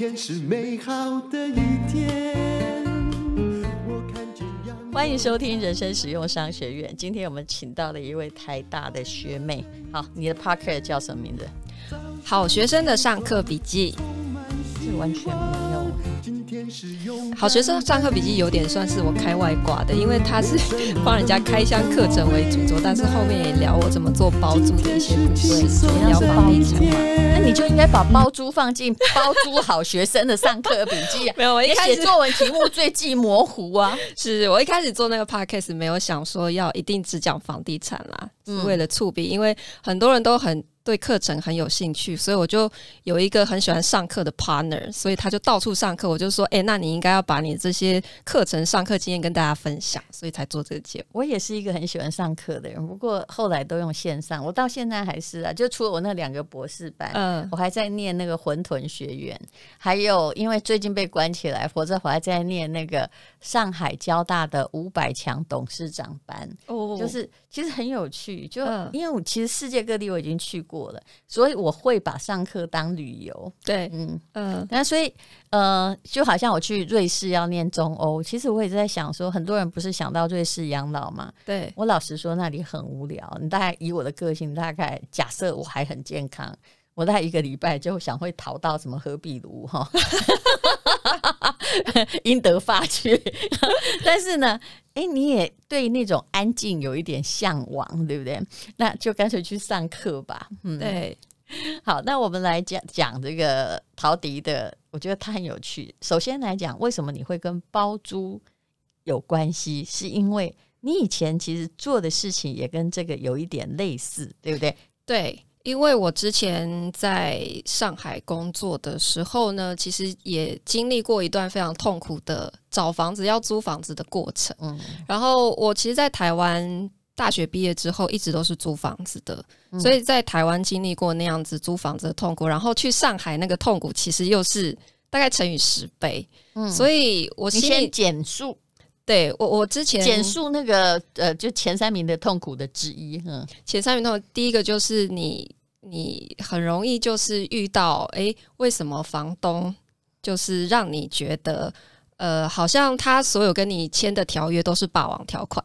天是美好的一天。我看见阳光。欢迎收听人生实用商学院。今天我们请到了一位台大的学妹。好，你的 Pocket 叫什么名字？好学生的上课笔记。这完全没有。好学生上课笔记有点算是我开外挂的，因为他是 帮人家开箱课程为主轴，但是后面也聊我怎么做包租的一些故事，聊房地产嘛。那你就应该把包租放进包租好学生的上课笔记啊。没有，我一开始写作文题目最忌模糊啊。是我一开始做那个 podcast 没有想说要一定只讲房地产啦，是为了触笔，因为很多人都很。对课程很有兴趣，所以我就有一个很喜欢上课的 partner，所以他就到处上课。我就说，哎，那你应该要把你这些课程上课经验跟大家分享，所以才做这个节目。我也是一个很喜欢上课的人，不过后来都用线上。我到现在还是啊，就除了我那两个博士班，嗯，我还在念那个混沌学院，还有因为最近被关起来，否则我还在念那个上海交大的五百强董事长班。哦，就是其实很有趣，就因为我其实世界各地我已经去过。过了，所以我会把上课当旅游。对，嗯嗯，那所以呃，就好像我去瑞士要念中欧，其实我也在想说，很多人不是想到瑞士养老嘛？对，我老实说，那里很无聊。你大概以我的个性，大概假设我还很健康，我大概一个礼拜就想会逃到什么何比卢哈，英德发去。但是呢。哎，你也对那种安静有一点向往，对不对？那就干脆去上课吧。嗯，对。好，那我们来讲讲这个陶笛的，我觉得它很有趣。首先来讲，为什么你会跟包租有关系？是因为你以前其实做的事情也跟这个有一点类似，对不对？对。因为我之前在上海工作的时候呢，其实也经历过一段非常痛苦的找房子要租房子的过程。嗯，然后我其实，在台湾大学毕业之后，一直都是租房子的，嗯，所以在台湾经历过那样子租房子的痛苦，然后去上海那个痛苦，其实又是大概乘以十倍。嗯，所以我先减数。对我，我之前简述那个呃，就前三名的痛苦的之一，嗯，前三名痛苦，第一个就是你，你很容易就是遇到，诶，为什么房东就是让你觉得，呃，好像他所有跟你签的条约都是霸王条款，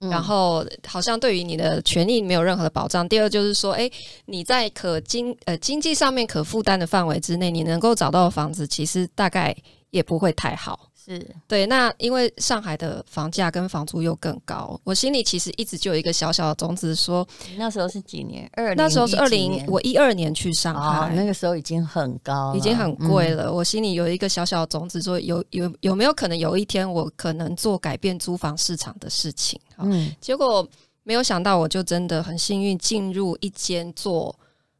嗯，然后好像对于你的权益没有任何的保障。第二就是说，诶，你在可经呃经济上面可负担的范围之内，你能够找到的房子，其实大概也不会太好。是对，那因为上海的房价跟房租又更高，我心里其实一直就有一个小小的种子说，那时候是几年？二那时候是二零，我一二年去上海，哦，那个时候已经很高，已经很贵了，嗯。我心里有一个小小的种子说，有有有没有可能有一天我可能做改变租房市场的事情？嗯，结果没有想到，我就真的很幸运进入一间做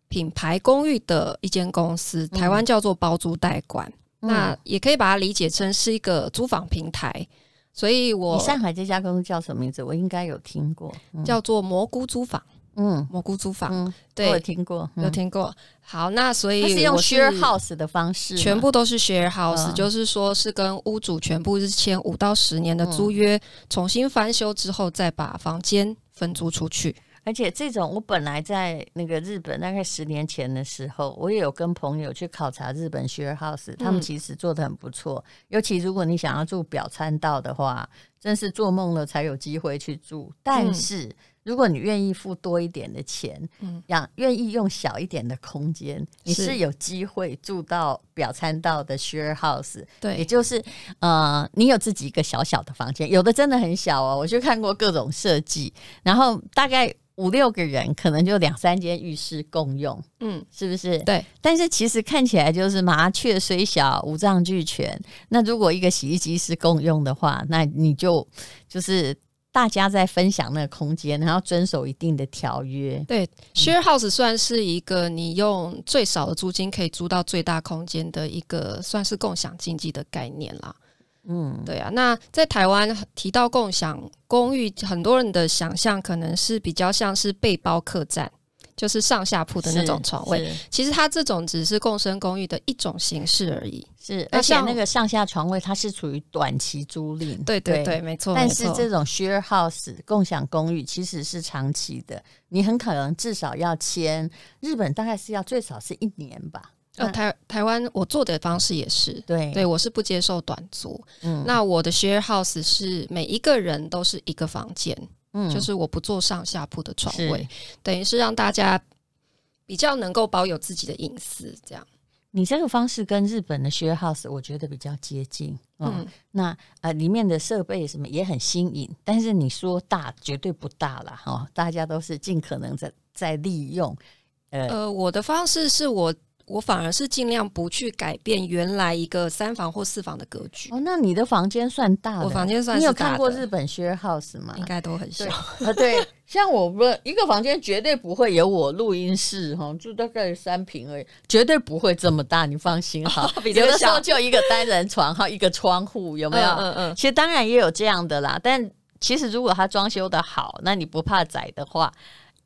品牌公寓的一间公司，台湾叫做包租代管。那也可以把它理解成是一个租房平台，所以我上海这家公司叫什么名字？我应该有听过，嗯、叫做蘑菇租房。嗯，蘑菇租房，嗯、对，我有听过，有听过。好，那所以我是用 share house 的方式，全部都是 share house，、嗯、就是说是跟屋主全部是签五到十年的租约，重新翻修之后再把房间分租出去。而且这种，我本来在那个日本，大概十年前的时候，我也有跟朋友去考察日本 share house，他们其实做的很不错。尤其如果你想要住表参道的话，真是做梦了才有机会去住。但是如果你愿意付多一点的钱，嗯，让愿意用小一点的空间，你是有机会住到表参道的 share house。对，也就是呃，你有自己一个小小的房间，有的真的很小哦。我去看过各种设计，然后大概。五六个人可能就两三间浴室共用，嗯，是不是？对。但是其实看起来就是麻雀虽小，五脏俱全。那如果一个洗衣机是共用的话，那你就就是大家在分享那个空间，然后遵守一定的条约。对，share house 算是一个你用最少的租金可以租到最大空间的一个，算是共享经济的概念啦。嗯，对啊，那在台湾提到共享公寓，很多人的想象可能是比较像是背包客栈，就是上下铺的那种床位。其实它这种只是共生公寓的一种形式而已。是，而且那个上下床位它是处于短期租赁。对对对，没错。但是这种 share house 共享公寓其实是长期的，你很可能至少要签，日本大概是要最少是一年吧。呃，台台湾我做的方式也是，对对，我是不接受短租。嗯，那我的 share house 是每一个人都是一个房间，嗯就是我不做上下铺的床位，等于是让大家比较能够保有自己的隐私。这样，你这个方式跟日本的 share house 我觉得比较接近。嗯，嗯那呃里面的设备什么也很新颖，但是你说大绝对不大了哈、哦，大家都是尽可能在在利用。呃，呃，我的方式是我。我反而是尽量不去改变原来一个三房或四房的格局。哦，那你的房间算大的，我房间算是大的。你有看过日本 share house 吗？应该都很小。啊，对，像我们一个房间绝对不会有我录音室哈，就大概三平而已，绝对不会这么大，你放心哈。哦、有的时候就一个单人床哈，一个窗户有没有？嗯嗯，嗯。其实当然也有这样的啦，但其实如果它装修的好，那你不怕窄的话。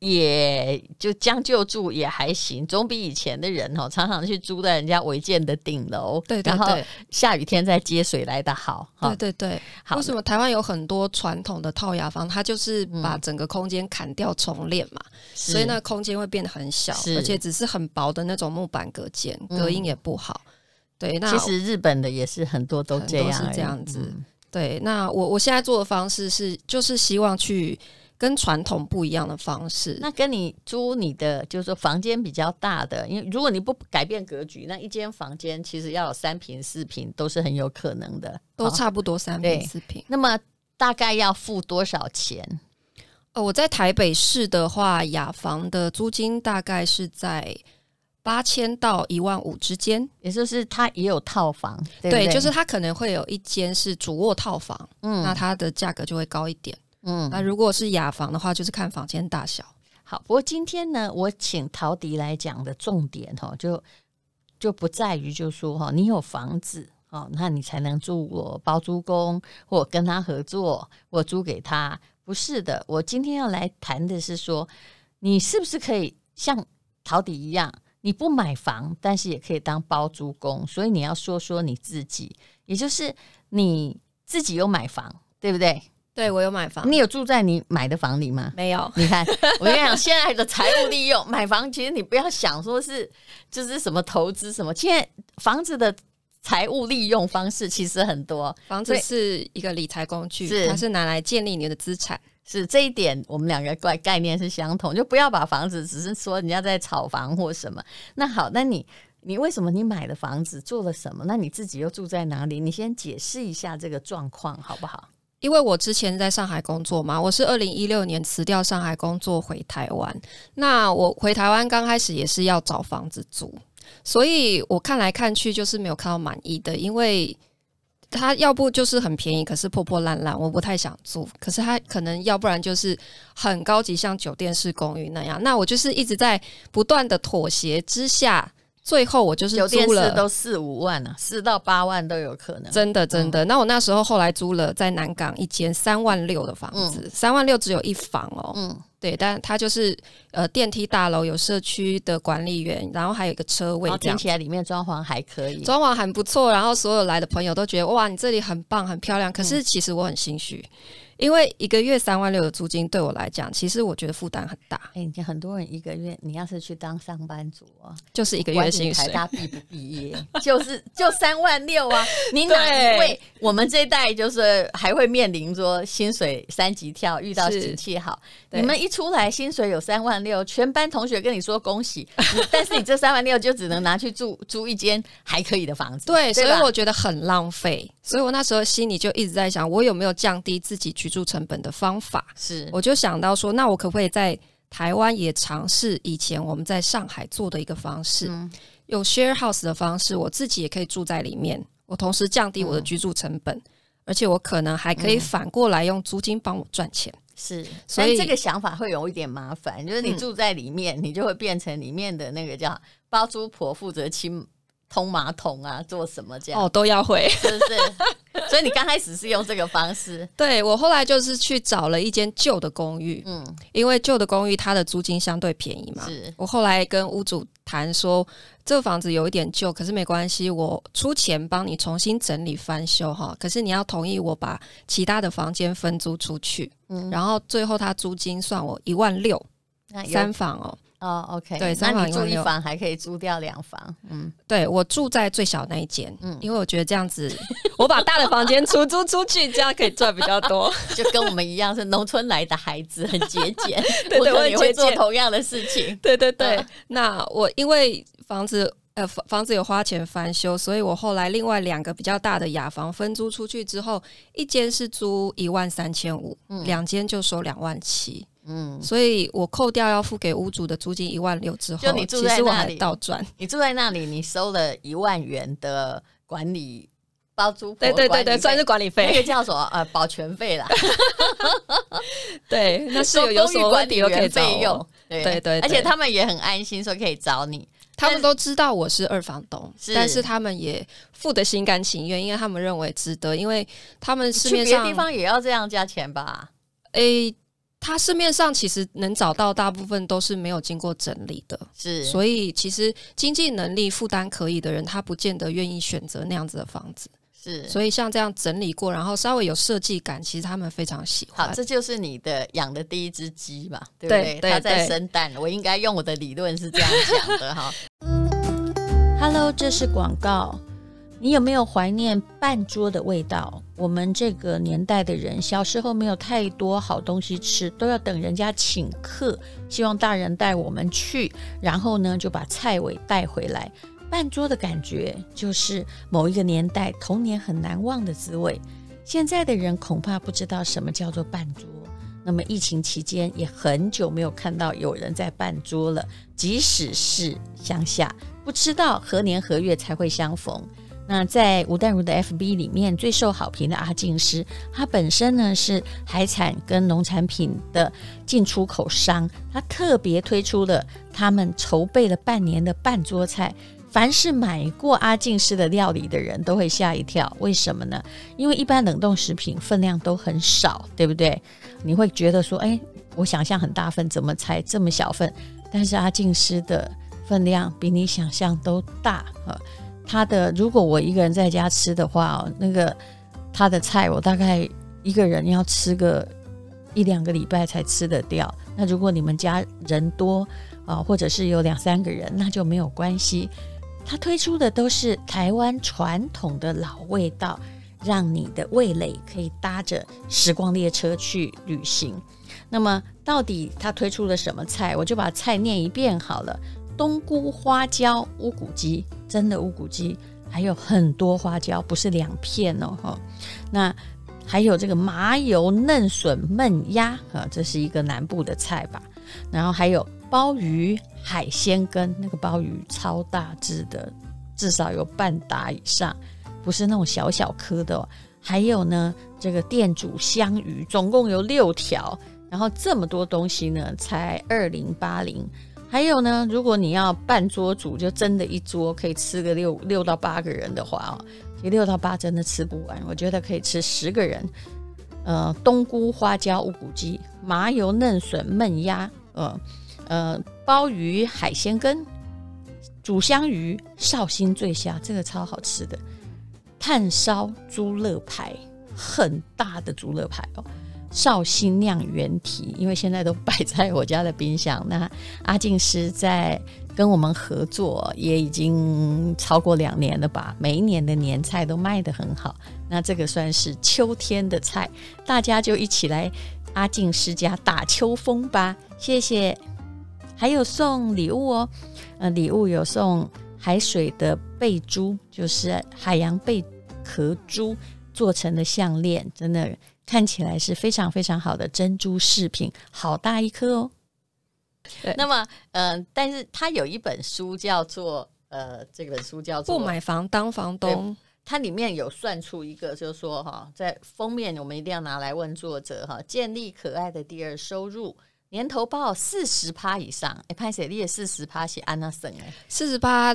也就将就住也还行，总比以前的人哦，常常去租在人家违建的顶楼，对，对，对，然后下雨天再接水来的好。对对对，好。为什么台湾有很多传统的套雅房，它就是把整个空间砍掉重练嘛，嗯、所以那空间会变得很小，而且只是很薄的那种木板隔间，隔音也不好。嗯、对，那其实日本的也是很多都这样，都是这样子。嗯、对，那我我现在做的方式是，就是希望去。跟传统不一样的方式，那跟你租你的就是说房间比较大的，因为如果你不改变格局，那一间房间其实要有三平四平都是很有可能的，都差不多三平四平。那么大概要付多少钱？呃，我在台北市的话，雅房的租金大概是在八千到一万五之间，也就是它也有套房，对对？对，就是它可能会有一间是主卧套房，嗯，那它的价格就会高一点。嗯，那如果是雅房的话，就是看房间大小。好，不过今天呢，我请陶迪来讲的重点哈，就就不在于就说哈，你有房子哦，那你才能住我包租公，或跟他合作，我租给他。不是的，我今天要来谈的是说，你是不是可以像陶迪一样，你不买房，但是也可以当包租公。所以你要说说你自己，也就是你自己有买房，对不对？对，我有买房。你有住在你买的房里吗？没有。你看，我跟你讲，现在的财务利用买房，其实你不要想说是就是什么投资什么，现在房子的财务利用方式其实很多。房子是一个理财工具，是它是拿来建立你的资产。是这一点，我们两个概概念是相同，就不要把房子只是说人家在炒房或什么。那好，那你你为什么你买的房子做了什么？那你自己又住在哪里？你先解释一下这个状况好不好？因为我之前在上海工作嘛，我是二零一六年辞掉上海工作回台湾。那我回台湾刚开始也是要找房子租，所以我看来看去就是没有看到满意的，因为他要不就是很便宜，可是破破烂烂，我不太想租。可是他可能要不然就是很高级，像酒店式公寓那样。那我就是一直在不断的妥协之下。最后我就是租了，都四五万啊，四到八万都有可能。真的真的，嗯、那我那时候后来租了在南港一间三万六的房子，三、嗯、万六只有一房哦。嗯，对，但它就是呃电梯大楼有社区的管理员，然后还有一个车位，听起来里面装潢还可以，装潢很不错。然后所有来的朋友都觉得哇，你这里很棒，很漂亮。可是其实我很心虚。嗯因为一个月三万六的租金对我来讲，其实我觉得负担很大。哎、欸，你很多人一个月，你要是去当上班族啊，就是一个月薪水，台大毕不毕业，就是就三万六啊！你哪一位？我们这一代就是还会面临说薪水三级跳，遇到景气好，你们一出来薪水有三万六，全班同学跟你说恭喜，但是你这三万六就只能拿去住租一间还可以的房子。对，对，所以我觉得很浪费。所以我那时候心里就一直在想，我有没有降低自己居住成本的方法？是，我就想到说，那我可不可以在台湾也尝试以前我们在上海做的一个方式，嗯、用 share house 的方式，我自己也可以住在里面，我同时降低我的居住成本，嗯、而且我可能还可以反过来用租金帮我赚钱。是，所以这个想法会有一点麻烦，就是你住在里面，嗯、你就会变成里面的那个叫包租婆负责清。通马桶啊，做什么这样？哦，都要会，是不是？所以你刚开始是用这个方式。对，我后来就是去找了一间旧的公寓，嗯，因为旧的公寓它的租金相对便宜嘛。是。我后来跟屋主谈说，这个房子有一点旧，可是没关系，我出钱帮你重新整理翻修哈。可是你要同意我把其他的房间分租出去，嗯，然后最后他租金算我一万六，三房哦。哦，OK，对，那你三房住一房还可以租掉两房，嗯，对我住在最小那一间，嗯因为我觉得这样子，我把大的房间出租出去，这样可以赚比较多。就跟我们一样是农村来的孩子，很节俭，对对我也会做同样的事情，对对对，嗯。那我因为房子呃房房子有花钱翻修，所以我后来另外两个比较大的雅房分租出去之后，一间是租一万三千五，两间就收两万七。嗯，所以我扣掉要付给屋主的租金一万六之后，就你住在其实我还那里倒赚。你住在那里，你收了一万元的管理包租婆对对对对，算是管理费那个。叫什么？呃，保全费啦，对，那室友有什么问题都可以找费用我。，对对而且他们也很安心，说可以找你。他们都知道我是二房东，是但是他们也付的心甘情愿，因为他们认为值得，因为他们市面上地方也要这样加钱吧？诶，他市面上其实能找到大部分都是没有经过整理的，是，所以其实经济能力负担可以的人，他不见得愿意选择那样子的房子。是，所以像这样整理过，然后稍微有设计感，其实他们非常喜欢。好，这就是你的养的第一只鸡嘛，对不对？对对它在生蛋，我应该用我的理论是这样讲的哈。Hello，这是广告。你有没有怀念半桌的味道？我们这个年代的人，小时候没有太多好东西吃，都要等人家请客，希望大人带我们去，然后呢就把菜尾带回来。半桌的感觉，就是某一个年代童年很难忘的滋味。现在的人恐怕不知道什么叫做半桌。那么疫情期间也很久没有看到有人在办桌了，即使是乡下，不知道何年何月才会相逢。那在吴淡如的 FB 里面最受好评的阿静师，他本身呢是海产跟农产品的进出口商，他特别推出了他们筹备了半年的半桌菜。凡是买过阿静师的料理的人都会吓一跳，为什么呢？因为一般冷冻食品分量都很少，对不对？你会觉得说，哎，我想象很大份，怎么才这么小份？但是阿静师的分量比你想象都大啊！他的如果我一个人在家吃的话，那个他的菜我大概一个人要吃个一两个礼拜才吃得掉。那如果你们家人多啊，或者是有两三个人，那就没有关系。他推出的都是台湾传统的老味道，让你的味蕾可以搭着时光列车去旅行。那么，到底他推出了什么菜？我就把菜念一遍好了：冬菇、花椒、乌骨鸡，真的乌骨鸡，还有很多花椒，不是两片哦。哈，那还有这个麻油嫩笋焖鸭，啊，这是一个南部的菜吧？然后还有鲍鱼海鲜羹，那个鲍鱼超大只的，至少有半打以上，不是那种小小颗的哦。还有呢，这个店主香鱼，总共有六条，然后这么多东西呢，才二零八零。还有呢，如果你要半桌煮，就真的一桌可以吃个六六到八个人的话哦，其实六到八真的吃不完，我觉得可以吃十个人。呃，冬菇、花椒、乌骨鸡、麻油嫩笋焖鸭，呃呃，鲍鱼海鲜羹、煮香鱼、绍兴醉虾，这个超好吃的。炭烧猪肋排，很大的猪肋排哦。绍兴酿原蹄，因为现在都摆在我家的冰箱。那阿静师在跟我们合作，也已经超过两年了吧？每一年的年菜都卖得很好。那这个算是秋天的菜，大家就一起来阿静师家打秋风吧。谢谢，还有送礼物哦。呃，礼物有送海水的贝珠，就是海洋贝壳珠做成的项链，真的。看起来是非常非常好的珍珠饰品，好大一颗哦。对，那么，嗯、呃，但是它有一本书叫做，呃，这本书叫做《不买房当房东》，它里面有算出一个，就是说哈，在封面我们一定要拿来问作者哈，建立可爱的第二收入，年头报四十趴以上，哎，潘雪丽也四十趴是安娜森哎，四十八。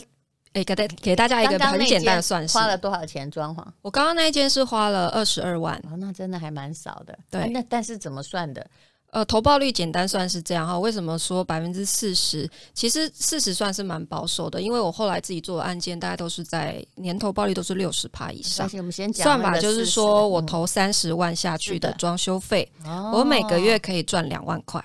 哎，给大给大家一个很简单的算式，花了多少钱装潢？我刚刚那一间是花了二十二万，哦，那真的还蛮少的。对，啊、那但是怎么算的？呃，投报率简单算是这样哈。为什么说百分之四十？其实四十算是蛮保守的，因为我后来自己做的案件，大概都是在年投报率都是六十趴以上。我们先讲算法就是说我投三十万下去的装修费，嗯、我每个月可以赚两万块，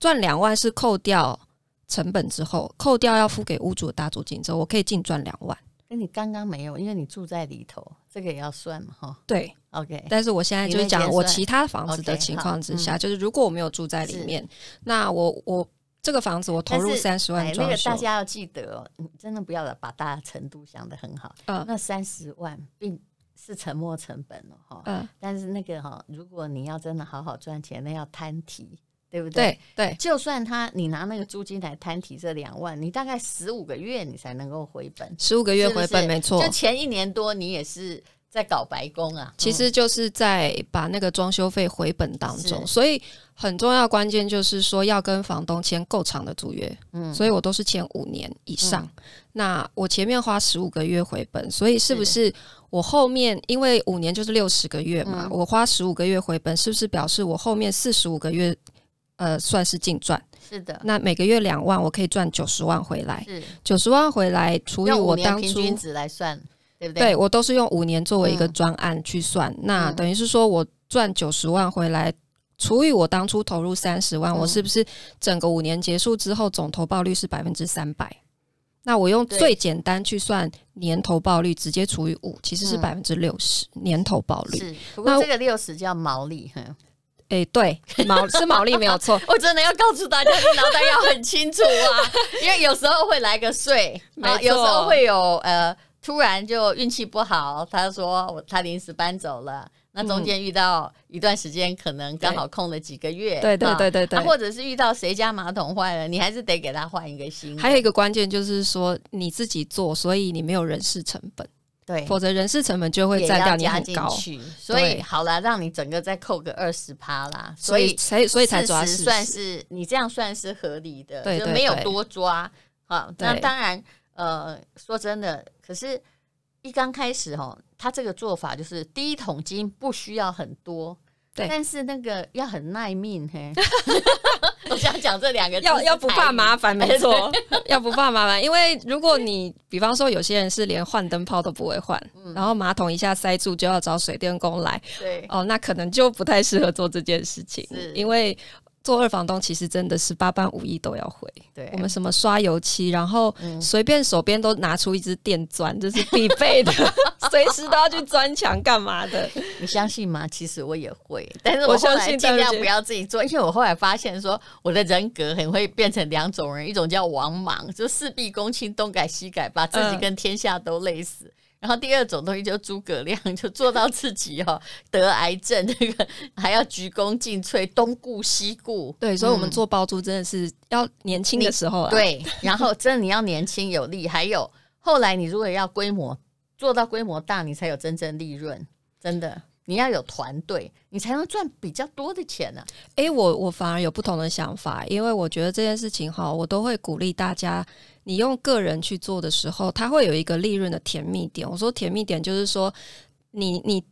赚两万是扣掉成本之后，扣掉要付给屋主的大租金之后，我可以净赚两万。那你刚刚没有，因为你住在里头，这个也要算嘛，哈。对，OK。但是我现在就是讲我其他房子的情况之下，okay, 就是如果我没有住在里面，那我我这个房子我投入三十万装修，那个大家要记得哦，你真的不要把大程度想得很好。嗯，那三十万并是沉没成本了哈。嗯，但是那个哈，如果你要真的好好赚钱，那要摊提。对不对？对，对，就算他你拿那个租金来摊提这两万，你大概十五个月你才能够回本，十五个月回本没错。就前一年多你也是在搞白工啊，其实就是在把那个装修费回本当中，所以很重要关键就是说要跟房东签够长的租约，嗯，所以我都是签五年以上。嗯、那我前面花十五个月回本，所以是不是我后面因为五年就是六十个月嘛，嗯、我花十五个月回本，是不是表示我后面四十五个月？呃，算是净赚，是的。那每个月两万，我可以赚九十万回来。是九十万回来除以我当初平均值来算，对不对？对，我都是用五年作为一个专案去算。嗯、那等于是说我赚九十万回来，除以我当初投入三十万，嗯、我是不是整个五年结束之后总投报率是百分之三百？那我用最简单去算年投报率，直接除以五，其实是百分之六十年投报率。是，不过这个六十叫毛利。哎、欸，对，毛是毛利没有错。我真的要告诉大家，你脑袋要很清楚啊，因为有时候会来个税，啊，有时候会有呃，突然就运气不好，他说我他临时搬走了，那中间遇到一段时间，可能刚好空了几个月，对对对对对，啊、或者是遇到谁家马桶坏了，你还是得给他换一个新。还有一个关键就是说你自己做，所以你没有人事成本。对，否则人事成本就会占掉你很高，所以好了，让你整个再扣个二十趴啦，所以才所以才抓是算是你这样算是合理的，对，就没有多抓。啊，那当然，呃，说真的，可是，一刚开始哈，他这个做法就是第一桶金不需要很多。对，但是那个要很耐命嘿，我想讲这两个字，要要不怕麻烦，没错，要不怕麻烦，因为如果你比方说有些人是连换灯泡都不会换，嗯、然后马桶一下塞住就要找水电工来，对，哦，那可能就不太适合做这件事情，因为。做二房东其实真的是八般武艺都要会。对，我们什么刷油漆，然后随便手边都拿出一支电钻，这是必备的，随时都要去钻墙干嘛的？你相信吗？其实我也会，但是我后来尽量不要自己做，因为我后来发现说我的人格很会变成两种人，一种叫王莽，就事必躬亲，东改西改，把自己跟天下都累死。嗯然后第二种东西就诸葛亮，就做到自己哈、哦、得癌症，这个还要鞠躬尽瘁，东顾西顾。对，所以我们做包租真的是要年轻的时候啊。对，然后真的你要年轻有力，还有后来你如果要规模做到规模大，你才有真正利润。真的，你要有团队，你才能赚比较多的钱呢、啊。诶，我我反而有不同的想法，因为我觉得这件事情哈，我都会鼓励大家。你用个人去做的时候，它会有一个利润的甜蜜点。我说甜蜜点就是说你，你。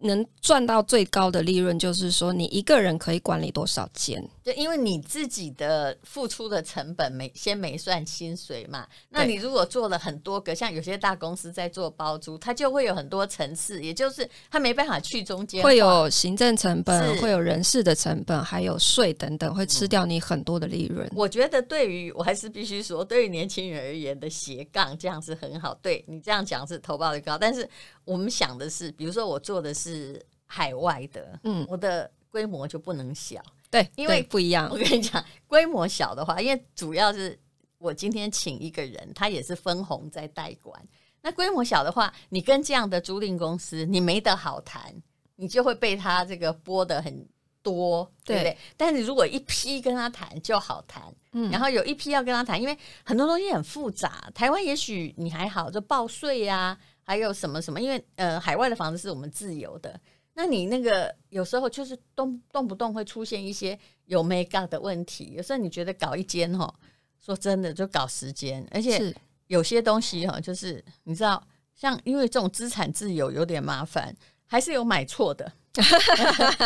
能赚到最高的利润，就是说你一个人可以管理多少间？就因为你自己的付出的成本没先没算薪水嘛。那你如果做了很多个，像有些大公司在做包租，它就会有很多层次，也就是它没办法去中间，会有行政成本，会有人事的成本，还有税等等，会吃掉你很多的利润。我觉得对于我还是必须说，对于年轻人而言的斜杠这样是很好。对你这样讲是投报率高，但是。我们想的是，比如说我做的是海外的，嗯，我的规模就不能小，对，因为不一样。我跟你讲，规模小的话，因为主要是我今天请一个人，他也是分红在代管。那规模小的话，你跟这样的租赁公司，你没得好谈，你就会被他这个拨得很多，对不对？对，但是如果一批跟他谈就好谈，嗯，然后有一批要跟他谈，因为很多东西很复杂。台湾也许你还好，就报税呀。还有什么什么？因为呃，海外的房子是我们自由的，那你那个有时候就是动动不动会出现一些有没搞的问题。有时候你觉得搞一间哈，说真的就搞时间，而且有些东西哈，就是你知道，像因为这种资产自由有点麻烦，还是有买错的，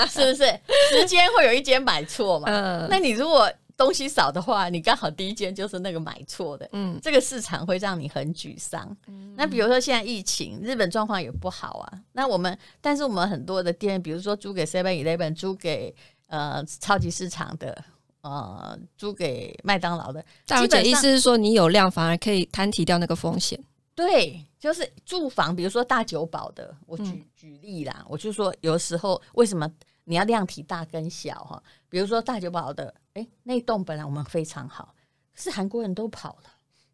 是不是？时间会有一间买错嘛？嗯，那你如果。东西少的话，你刚好第一间就是那个买错的，嗯，这个市场会让你很沮丧。嗯，那比如说现在疫情，日本状况也不好啊。那我们，但是我们很多的店，比如说租给 Seven Eleven，租给呃超级市场的，呃租给麦当劳的。大小姐意思是说，你有量反而可以摊提掉那个风险。对，就是住房，比如说大久保的，我举、嗯、举例啦，我就说有时候为什么你要量体大跟小哈？比如说大久保的，哎，那栋本来我们非常好，可是韩国人都跑了。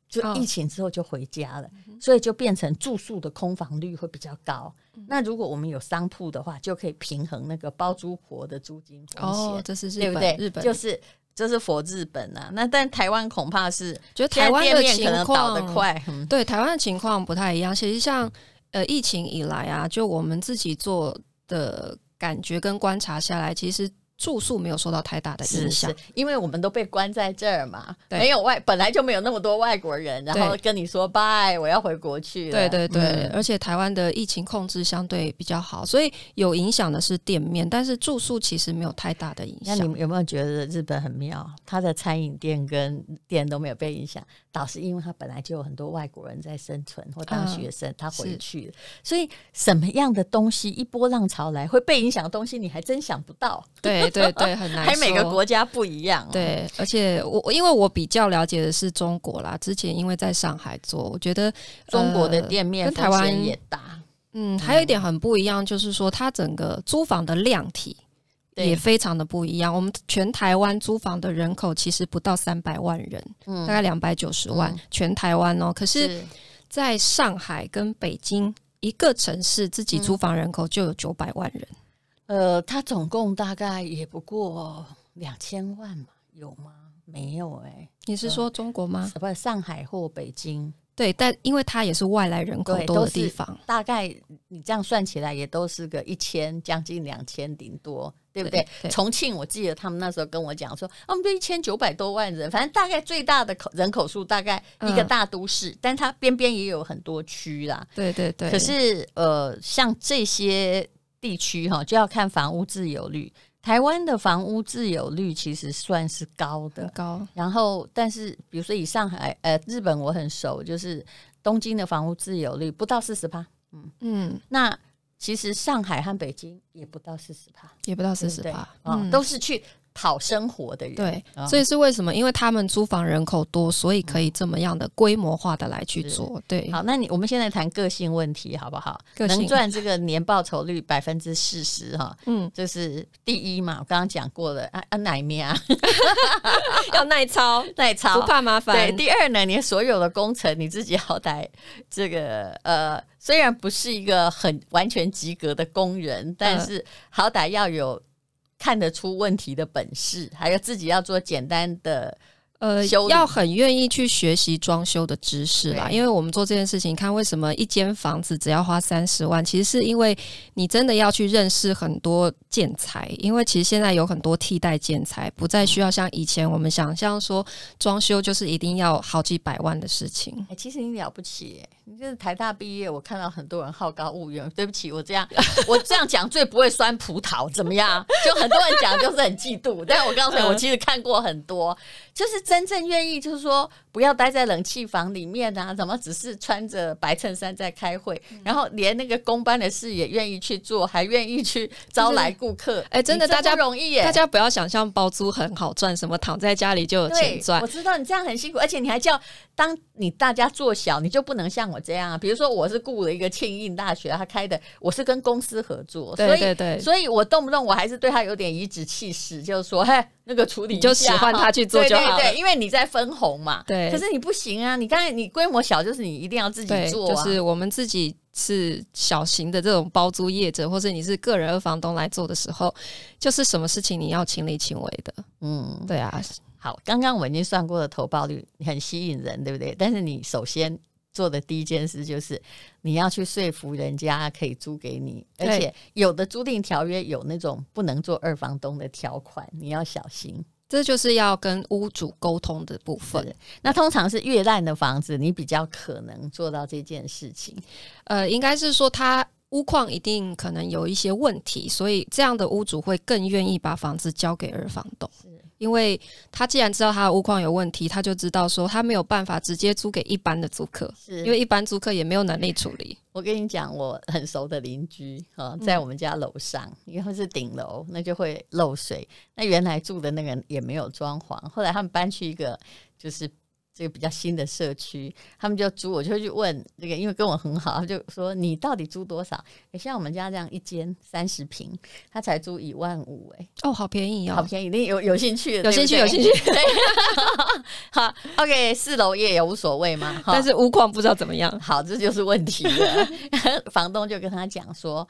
就疫情之后就回家了，哦、所以就变成住宿的空房率会比较高。嗯、那如果我们有商铺的话，就可以平衡那个包租婆的租金风险。哦，这是日本，对不对？日本就是就是佛日本啊。那但台湾恐怕是，觉得台湾的情况倒得快。嗯、对，台湾的情况不太一样。其实像呃疫情以来啊，就我们自己做的感觉跟观察下来，其实。住宿没有受到太大的影响，因为我们都被关在这儿嘛，没有外，本来就没有那么多外国人，然后跟你说拜，我要回国去。对对对，嗯、而且台湾的疫情控制相对比较好，所以有影响的是店面，但是住宿其实没有太大的影响。那你们有没有觉得日本很妙？它的餐饮店跟店都没有被影响，倒是因为它本来就有很多外国人在生存或当学生，他、嗯、回去了，所以什么样的东西一波浪潮来会被影响的东西，你还真想不到。对。对对，很难说。还每个国家不一样、哦。对，而且我因为我比较了解的是中国啦，之前因为在上海做，我觉得中国的店面跟台湾也大。嗯，还有一点很不一样，就是说它整个租房的量体也非常的不一样。我们全台湾租房的人口其实不到三百万人，嗯、大概两百九十万，嗯、全台湾哦。可是在上海跟北京一个城市，自己租房人口就有九百万人。呃，它总共大概也不过两千万嘛，有吗？没有哎、欸。你是说中国吗？呃、不是上海或北京？对，但因为它也是外来人口多的地方，大概你这样算起来也都是个一千，将近两千顶多，对不对？对对，重庆我记得他们那时候跟我讲说，我们就一千九百多万人，反正大概最大的口人口数大概一个大都市，嗯、但它边边也有很多区啦。对对对。可是呃，像这些。地区哈就要看房屋自有率，台湾的房屋自有率其实算是高的，高。然后，但是比如说以上海呃日本我很熟，就是东京的房屋自有率不到四十趴，嗯。嗯。那其实上海和北京也不到四十趴，也不到四十趴，啊、嗯，都是去。好生活的人，对，所以是为什么？因为他们租房人口多，所以可以这么样的规模化的来去做。对，好，那你我们现在谈个性问题好不好？个性能赚这个年报酬率百分之四十哈，嗯，这是第一嘛。我刚刚讲过了啊啊，奶咩啊，要耐操，耐操，不怕麻烦。对，第二呢，你所有的工程你自己好歹这个呃，虽然不是一个很完全及格的工人，但是好歹要有。看得出问题的本事，还有自己要做简单的。呃，要很愿意去学习装修的知识啦，因为我们做这件事情，看为什么一间房子只要花三十万，其实是因为你真的要去认识很多建材，因为其实现在有很多替代建材，不再需要像以前我们想象说装修就是一定要好几百万的事情。哎、欸，其实你了不起，你就是台大毕业，我看到很多人好高骛远。对不起，我这样我这样讲最不会酸葡萄，怎么样？就很多人讲就是很嫉妒，但我告诉你，我其实看过很多，就是。真正愿意就是说不要待在冷气房里面啊，怎么只是穿着白衬衫在开会，嗯、然后连那个工班的事也愿意去做，还愿意去招来顾客。哎、就是，欸、真的，大家容易耶，大家不要想象包租很好赚，什么躺在家里就有钱赚。我知道你这样很辛苦，而且你还叫当你大家做小，你就不能像我这样啊。比如说，我是雇了一个庆应大学，他开的，我是跟公司合作，对对对，所以所以我动不动我还是对他有点颐指气使，就是说，嘿。那个处理你就使唤他去做就好了，对对对，因为你在分红嘛。对，可是你不行啊！你刚才你规模小，就是你一定要自己做啊。就是我们自己是小型的这种包租业者，或者你是个人二房东来做的时候，就是什么事情你要亲力亲为的。嗯，对啊。好，刚刚我已经算过了投报率很吸引人，对不对？但是你首先。做的第一件事就是你要去说服人家可以租给你，而且有的租赁条约有那种不能做二房东的条款，你要小心。这就是要跟屋主沟通的部分。那通常是越烂的房子，你比较可能做到这件事情。呃，应该是说他屋况一定可能有一些问题，所以这样的屋主会更愿意把房子交给二房东。因为他既然知道他的屋况有问题，他就知道说他没有办法直接租给一般的租客，是因为一般租客也没有能力处理。我跟你讲，我很熟的邻居哈，在我们家楼上，嗯、因为是顶楼，那就会漏水。那原来住的那个也没有装潢，后来他们搬去一个就是。这个比较新的社区，他们就租，我就会去问这个，因为跟我很好，他就说你到底租多少？像我们家这样一间三十平，他才租一万五，哎，哦，好便宜哦，好便宜，你有有兴趣？有兴趣，有兴趣。好，OK，四楼也也无所谓嘛，但是屋况不知道怎么样。好，这就是问题了。房东就跟他讲说，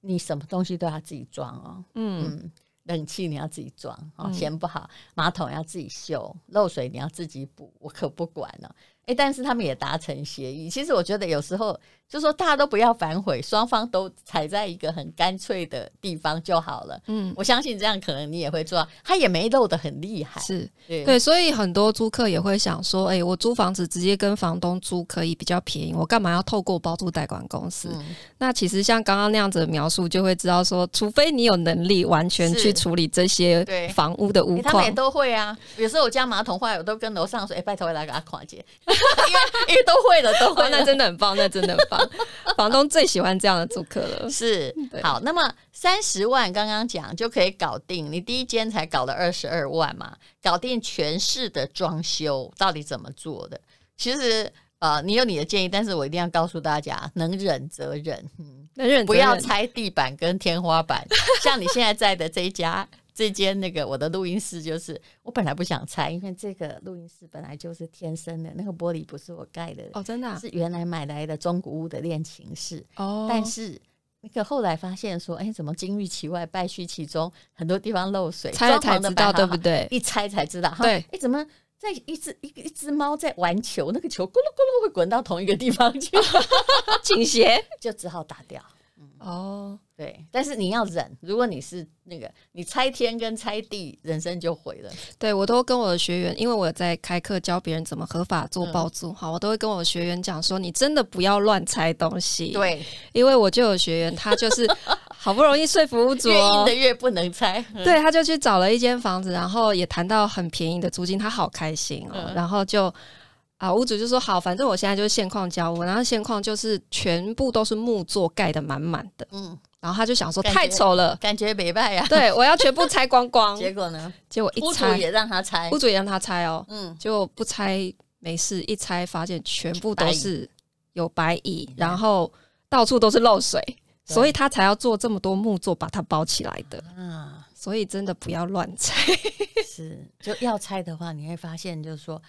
你什么东西都要自己装哦，嗯。嗯冷气你要自己装，哦，嫌不好，马桶要自己修，漏水你要自己补，我可不管了。哎，但是他们也达成协议。其实我觉得有时候就说大家都不要反悔，双方都踩在一个很干脆的地方就好了。嗯，我相信这样可能你也会做到，他也没漏得很厉害。是对，对，所以很多租客也会想说，哎，我租房子直接跟房东租可以比较便宜，我干嘛要透过包租代管公司？嗯、那其实像刚刚那样子的描述，就会知道说，除非你有能力完全去处理这些房屋的屋况，他们也都会啊。有时候我家马桶坏，我都跟楼上说，哎，拜托我来给他跨界。因为因为都会了，都会了，那真的很棒，那真的很棒。房东最喜欢这样的租客了。是，好，那么三十万刚刚讲就可以搞定，你第一间才搞了二十二万嘛，搞定全市的装修到底怎么做的？其实呃，你有你的建议，但是我一定要告诉大家，能忍则忍，嗯，能忍忍，不要拆地板跟天花板，像你现在在的这一家。这间那个我的录音室就是我本来不想拆，因为这个录音室本来就是天生的，那个玻璃不是我盖的哦，真的、啊、是原来买来的中古屋的练琴室哦。但是那个后来发现说，哎，怎么金玉其外败絮其中，很多地方漏水，拆了才知道对不对？一拆才知道，对，哎，怎么在一只一个一只猫在玩球，那个球咕噜咕噜会滚到同一个地方去，倾斜，就只好打掉。嗯、哦。对，但是你要忍。如果你是那个，你拆天跟拆地，人生就毁了。对，我都跟我的学员，因为我在开课教别人怎么合法做包租，好、嗯，我都会跟我的学员讲说，你真的不要乱拆东西。对，因为我就有学员，他就是 好不容易说服屋主、哦，越硬的越不能拆。嗯、对，他就去找了一间房子，然后也谈到很便宜的租金，他好开心哦。嗯、然后就啊，屋主就说好，反正我现在就是现况交屋，然后现况就是全部都是木作盖的满满的。嗯。然后他就想说太丑了，感觉没办呀。对，我要全部拆光光。结果呢？结果一拆，屋主也让他拆，屋主也让他拆哦。嗯，结果不拆没事，一拆发现全部都是有白蚁，然后到处都是漏水，所以他才要做这么多木作把它包起来的。啊，所以真的不要乱拆。是，就要拆的话，你会发现就是说，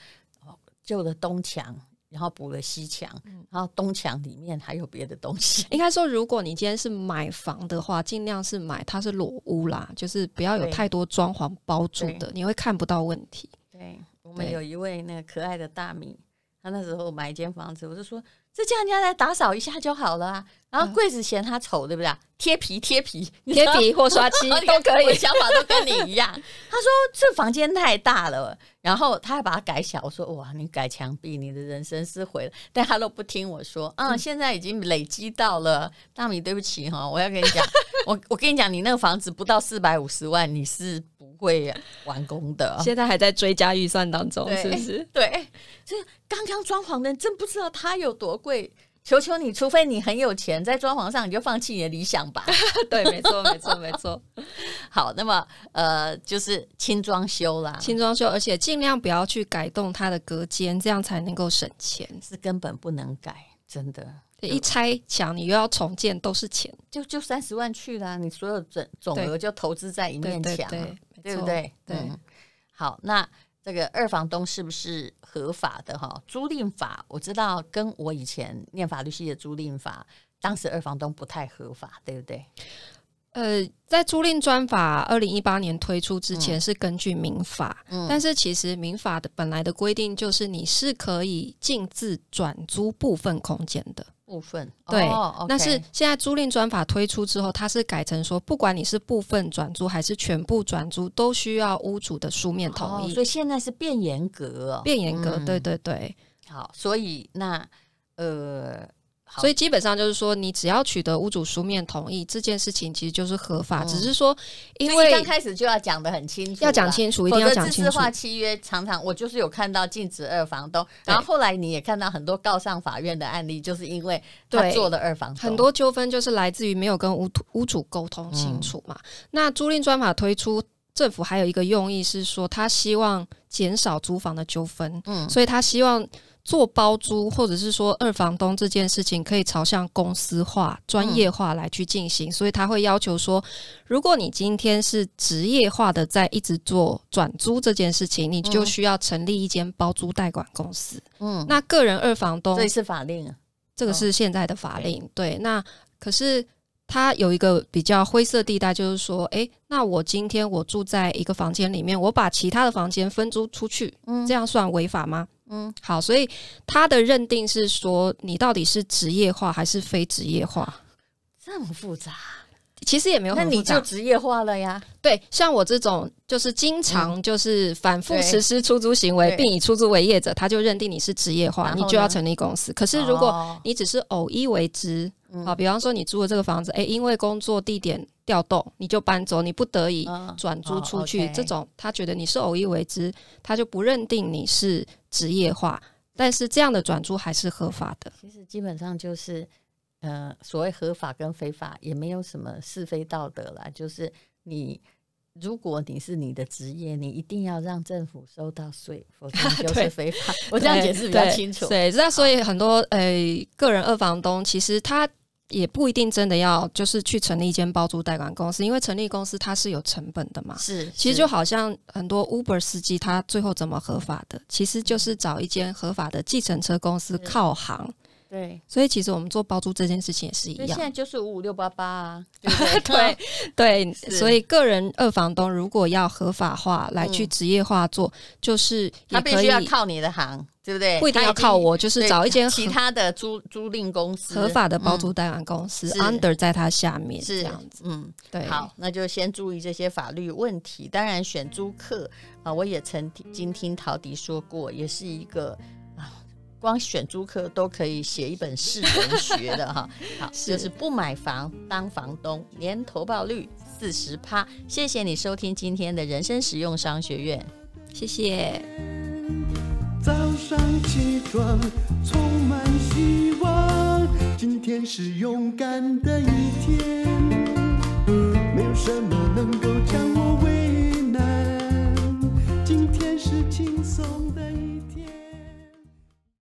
旧的东墙。然后补了西墙，然后东墙里面还有别的东西。应该说，如果你今天是买房的话，尽量是买它是裸屋啦，就是不要有太多装潢包住的，你会看不到问题。对，我们有一位那个可爱的大米，他那时候买一间房子，我就说，这叫人家来打扫一下就好了啊。然后柜子嫌它丑，对不对？贴皮贴皮贴皮或刷漆 都可以，想法都跟你一样。他说这房间太大了，然后他还把它改小。我说哇，你改墙壁，你的人生是毁了。但他都不听我说啊，嗯、现在已经累积到了。大米，对不起哈，我要跟你讲，我我跟你讲，你那个房子不到四百五十万，你是不会完工的。现在还在追加预算当中，对是不是？对，这刚刚装潢的人真不知道它有多贵。求求你，除非你很有钱，在装潢上你就放弃你的理想吧。对，没错，没错，没错。好，那么呃，就是轻装修啦，轻装修，而且尽量不要去改动它的隔间，这样才能够省钱。是根本不能改，真的。一拆墙，你又要重建，都是钱，就就三十万去了，你所有总总额就投资在一面墙，对不对？对。好，那。这个二房东是不是合法的哈？租赁法我知道，跟我以前念法律系的租赁法，当时二房东不太合法，对不对？呃，在租赁专法二零一八年推出之前，是根据民法，嗯，但是其实民法的本来的规定就是你是可以禁自转租部分空间的。部分对，哦、但是现在租赁专法推出之后，它是改成说，不管你是部分转租还是全部转租，都需要屋主的书面同意。哦、所以现在是变严格，变严格，嗯、对对对。好，所以那呃，所以基本上就是说，你只要取得屋主书面同意，这件事情其实就是合法。嗯、只是说，因为刚开始就要讲的很清楚，要讲清楚，一定要讲清楚。化契约常常我就是有看到禁止二房东，然后后来你也看到很多告上法院的案例，就是因为他做的二房东，很多纠纷就是来自于没有跟屋屋主沟通清楚嘛。嗯、那租赁专法推出，政府还有一个用意是说，他希望减少租房的纠纷，嗯，所以他希望。做包租，或者是说二房东这件事情，可以朝向公司化、专业化来去进行，嗯、所以他会要求说，如果你今天是职业化的在一直做转租这件事情，你就需要成立一间包租代管公司。嗯，那个人二房东这是法令啊，这个是现在的法令。哦、对，那可是他有一个比较灰色地带，就是说，诶，那我今天我住在一个房间里面，我把其他的房间分租出去，嗯，这样算违法吗？嗯，好，所以他的认定是说，你到底是职业化还是非职业化？这么复杂，其实也没有很复杂，那你就职业化了呀。对，像我这种就是经常就是反复实施出租行为，并以出租为业者，他就认定你是职业化，你就要成立公司。可是如果你只是偶一为之，好，比方说你租了这个房子，诶，因为工作地点调动，你就搬走，你不得已转租出去，这种他觉得你是偶一为之，他就不认定你是。职业化，但是这样的转租还是合法的。其实基本上就是，呃，所谓合法跟非法也没有什么是非道德啦。就是你，如果你是你的职业，你一定要让政府收到税，否则你 就是非法。我这样解释比较清楚。对，那所以很多呃个人二房东，其实他。也不一定真的要就是去成立一间包租代管公司，因为成立公司它是有成本的嘛。是，其实就好像很多 Uber 司机，他最后怎么合法的，其实就是找一间合法的计程车公司靠行。对，所以其实我们做包租这件事情也是一样。现在就是五五六八八啊，对 对对，所以个人二房东如果要合法化来去职业化做，就是他必须要靠你的行，对不对？不一定要靠我，就是找一间其他的租租赁公司，合法的包租代管公司，under 在他下面是这样子。嗯，对。好，那就先注意这些法律问题。当然，选租客啊，我也曾经听陶迪说过，也是一个。光选租客都可以写一本世文学的哈，好，就是不买房当房东，年投报率四十趴。谢谢你收听今天的人生实用商学院，谢谢。早上起床充满希望，今天是勇敢的一天，没有什么能够将我为难，今天是轻松。